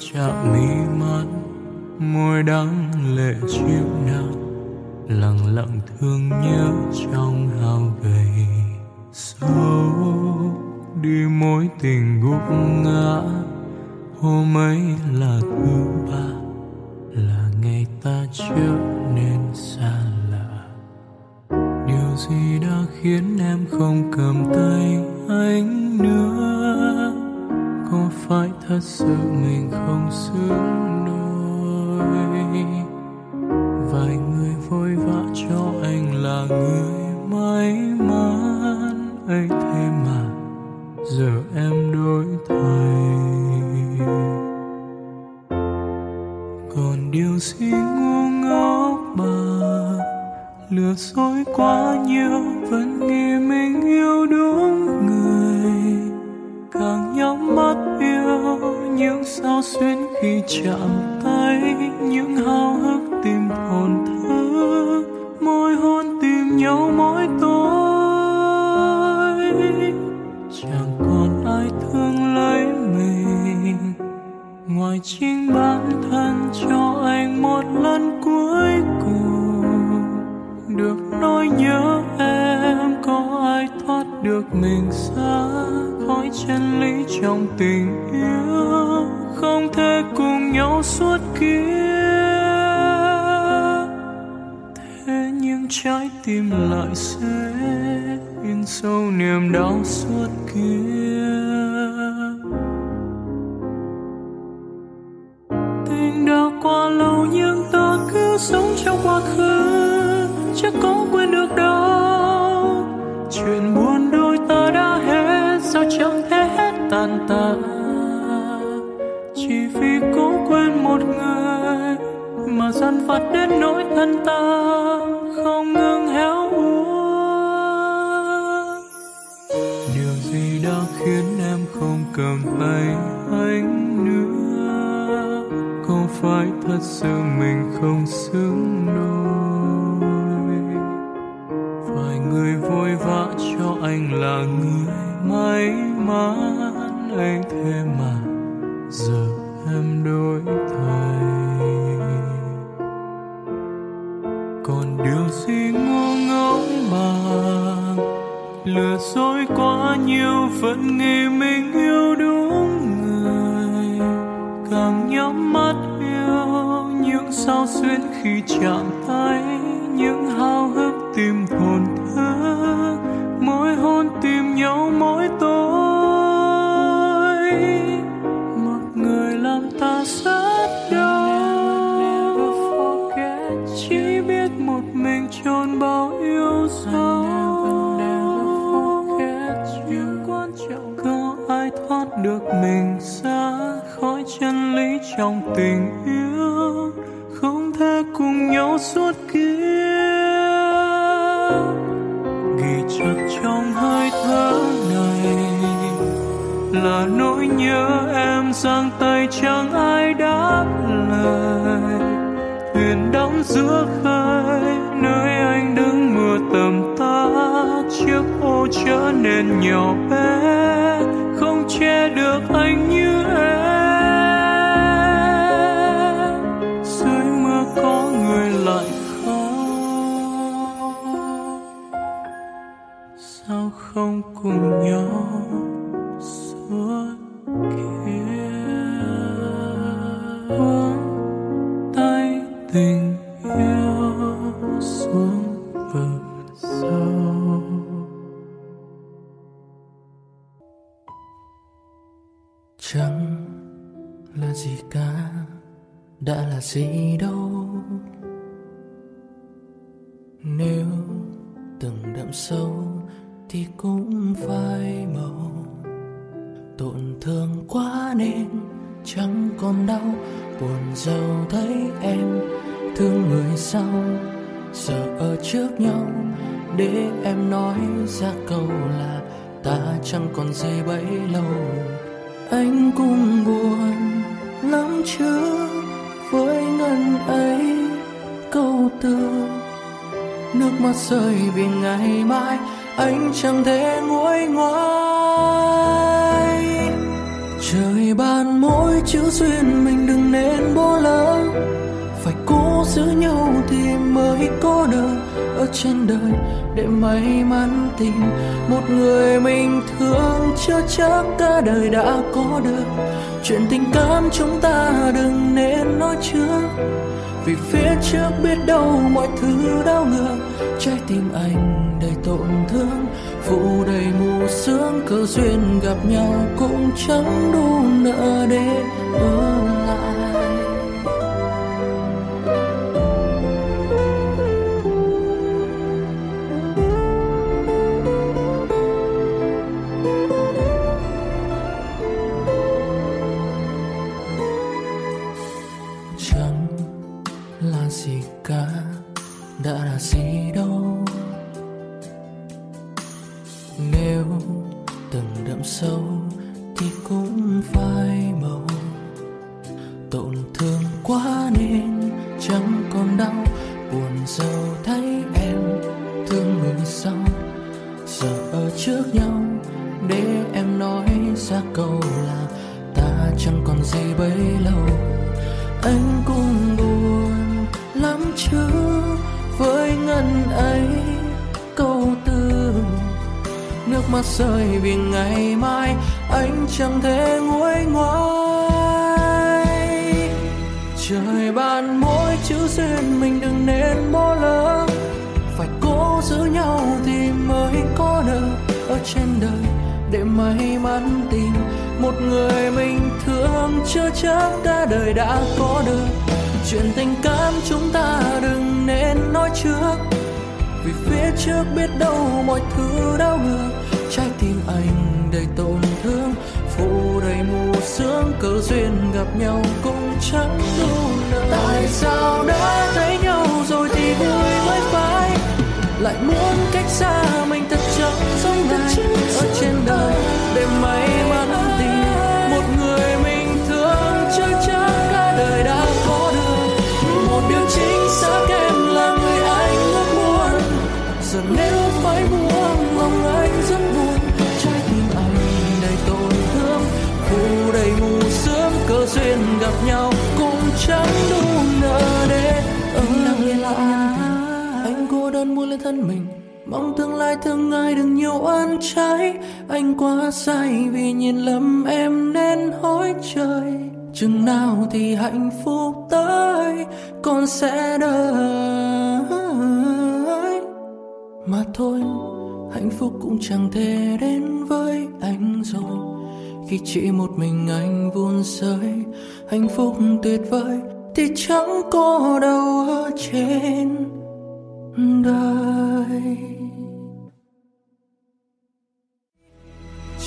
chạm mi mắt, môi đắng lệ chịu nặng, lặng lặng thương nhớ trong hao gầy. Sâu đi mối tình gục ngã, hôm ấy là thứ ba, là ngày ta trở nên xa lạ. Điều gì đã khiến em không cầm tay anh? Phải thật sự mình không xứng đôi. Vài người vội vã cho anh là người may mắn ấy sao xuyến khi chạm tay, những hao hức tim hồn thơ, môi hôn tìm nhau mỗi tối. Chẳng còn ai thương lấy mình, ngoài chính bản thân cho anh một lần cuối cùng. Được nỗi nhớ em, có ai thoát được mình ra khỏi chân lý trong tình yêu không thể cùng nhau suốt kia thế nhưng trái tim lại sẽ in sâu niềm đau suốt kia tình đã qua lâu nhưng ta cứ sống trong quá khứ. Chắc có quên được đâu chuyện buồn đôi ta đã hết, sao chẳng thể hết tàn tạ? Một người mà gian vặt đến nỗi thân ta không ngừng héo úa điều gì đã khiến em không cầm tay anh nữa? Có phải thật sự mình không xứng lừa dối quá nhiều, vẫn nghĩ mình yêu đúng người. Càng nhắm mắt yêu những sao xuyên khi chạm tay, những hao hức tìm hồn thức mỗi hôn tìm nhau, mỗi tối một người làm ta rất đau. Chỉ biết một mình chôn bao yêu dấu. Được mình ra khỏi chân lý trong tình yêu, không thể cùng nhau suốt kiếp. Ghi chặt trong hơi thở này, là nỗi nhớ em giang tay chẳng ai đáp lời. Thuyền đắm giữa khơi, nơi anh đứng mưa tầm ta chiếc ô trở nên nhỏ bé che được anh như em. Dưới mưa có người lại khóc sao không cùng nhau suốt kia là đâu? Nếu từng đậm sâu thì cũng phai màu. Tổn thương quá nên chẳng còn đau. Buồn giàu thấy em, thương người sau. Giờ ở trước nhau, để em nói ra câu là ta chẳng còn gì bấy lâu. Anh cũng buồn lắm chứ? Với ngân ấy câu từ. Nước mắt rơi vì ngày mai anh chẳng thể nguôi ngoai. Trời ban mỗi chữ duyên mình đừng nên bỏ lỡ phải cố giữ nhau thì mới có đời ở trên đời. Để may mắn tìm một người mình thương, chưa chắc cả đời đã có được. Chuyện tình cảm chúng ta đừng nên nói trước, vì phía trước biết đâu mọi thứ đau ngược. Trái tim anh đầy tổn thương vụ đầy mù sương, cơ duyên gặp nhau cũng chẳng đủ nợ để ở sâu thì cũng phai màu. Tổn thương quá nên chẳng còn đau, buồn giàu thấy em thương người sau. Giờ ở trước nhau để em nói ra câu là ta chẳng còn gì bấy lâu. Mắt rơi vì ngày mai anh chẳng thể nguôi ngoai. Trời ban mỗi chữ duyên mình đừng nên bỏ lỡ. Phải cố giữ nhau thì mới có được ở trên đời, để may mắn tìm một người mình thương. Chưa chắc cả đời đã có được. Chuyện tình cảm chúng ta đừng nên nói trước. Vì phía trước biết đâu mọi thứ đau ngược đầy tổn thương phủ đầy mù sương cơ duyên gặp nhau cũng chẳng đủ nợ tại sao đã thấy nhau rồi thì vui mới phải lại muốn cách xa mình thật chẳng giống ở gặp nhau cũng chẳng đủ nợ để ở lại anh cô đơn muốn lên thân mình mong tương lai thương ai đừng nhiều oan trái. Anh quá sai vì nhìn lầm em nên hối trời. Chừng nào thì hạnh phúc tới con sẽ đợi mà thôi hạnh phúc cũng chẳng thể đến với anh rồi khi chỉ một mình anh vun rơi hạnh phúc tuyệt vời, thì chẳng có đâu ở trên đời.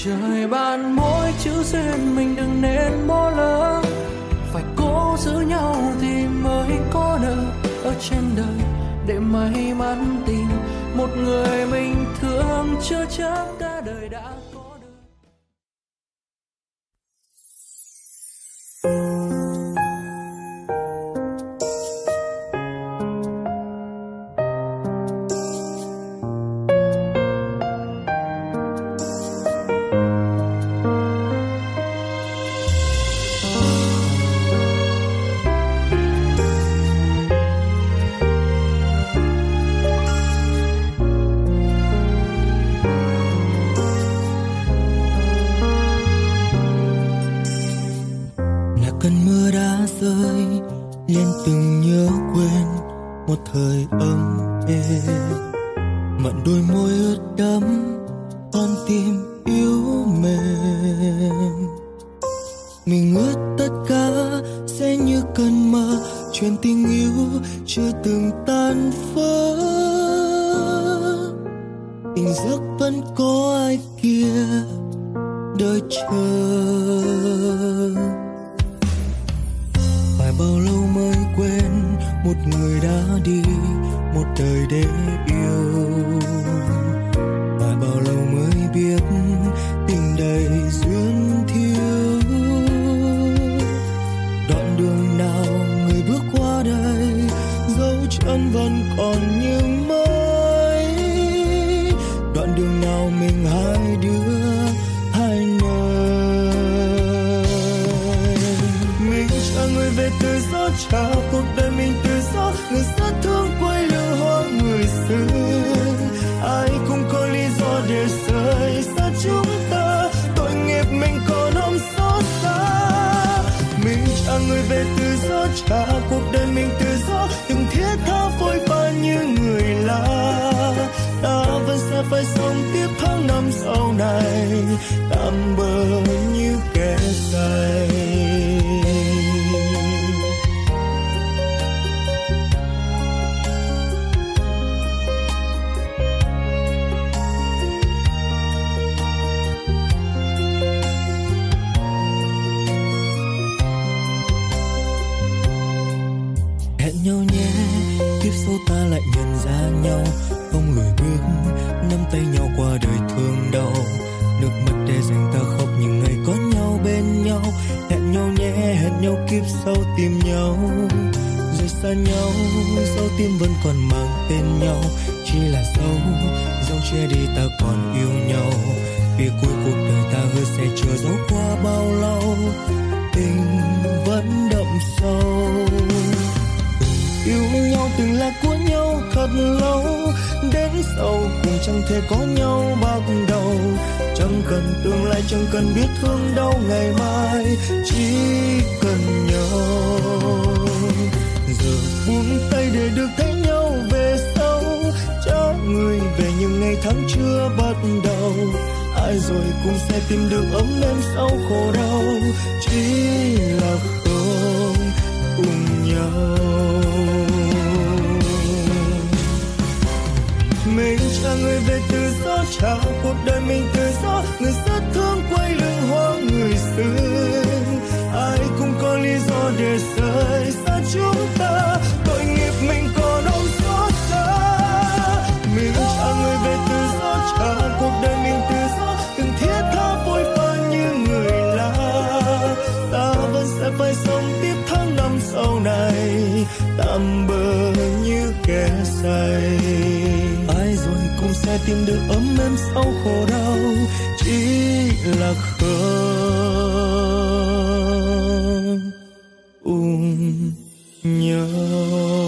Trời ban mỗi chữ duyên mình đừng nên bỏ lỡ. Phải cố giữ nhau thì mới có được ở trên đời. Để may mắn tìm một người mình thương chưa chắc cả đời đã có ước tất cả sẽ như cơn mơ, chuyện tình yêu chưa từng tan vỡ. Tình giấc vẫn có ai kia đợi chờ. Phải bao lâu mới quên một người đã đi, một đời để yêu? Tay nhau qua đời thương đau. Nước mắt để dành ta khóc, những ngày có nhau bên nhau. Hẹn nhau nhé, hẹn nhau kiếp sau tìm nhau. Rời xa nhau sau tim vẫn còn mang tên nhau? Chỉ là dấu dấu che đi ta còn yêu nhau. Vì cuối cuộc đời ta hứa sẽ chờ dấu qua bao lâu. Tình vẫn đậm sâu yêu nhau từng là của nhau thật lâu. Đến sau cùng chẳng thể có nhau bắt đầu. Chẳng cần tương lai, chẳng cần biết thương đau ngày mai. Chỉ cần nhau giờ buông tay để được thấy nhau về sau. Cho người về những ngày tháng chưa bắt đầu. Ai rồi cũng sẽ tìm được ấm êm sau khổ đau. Chỉ each. Tìm được ấm êm sau khổ đau chỉ là không ung nhau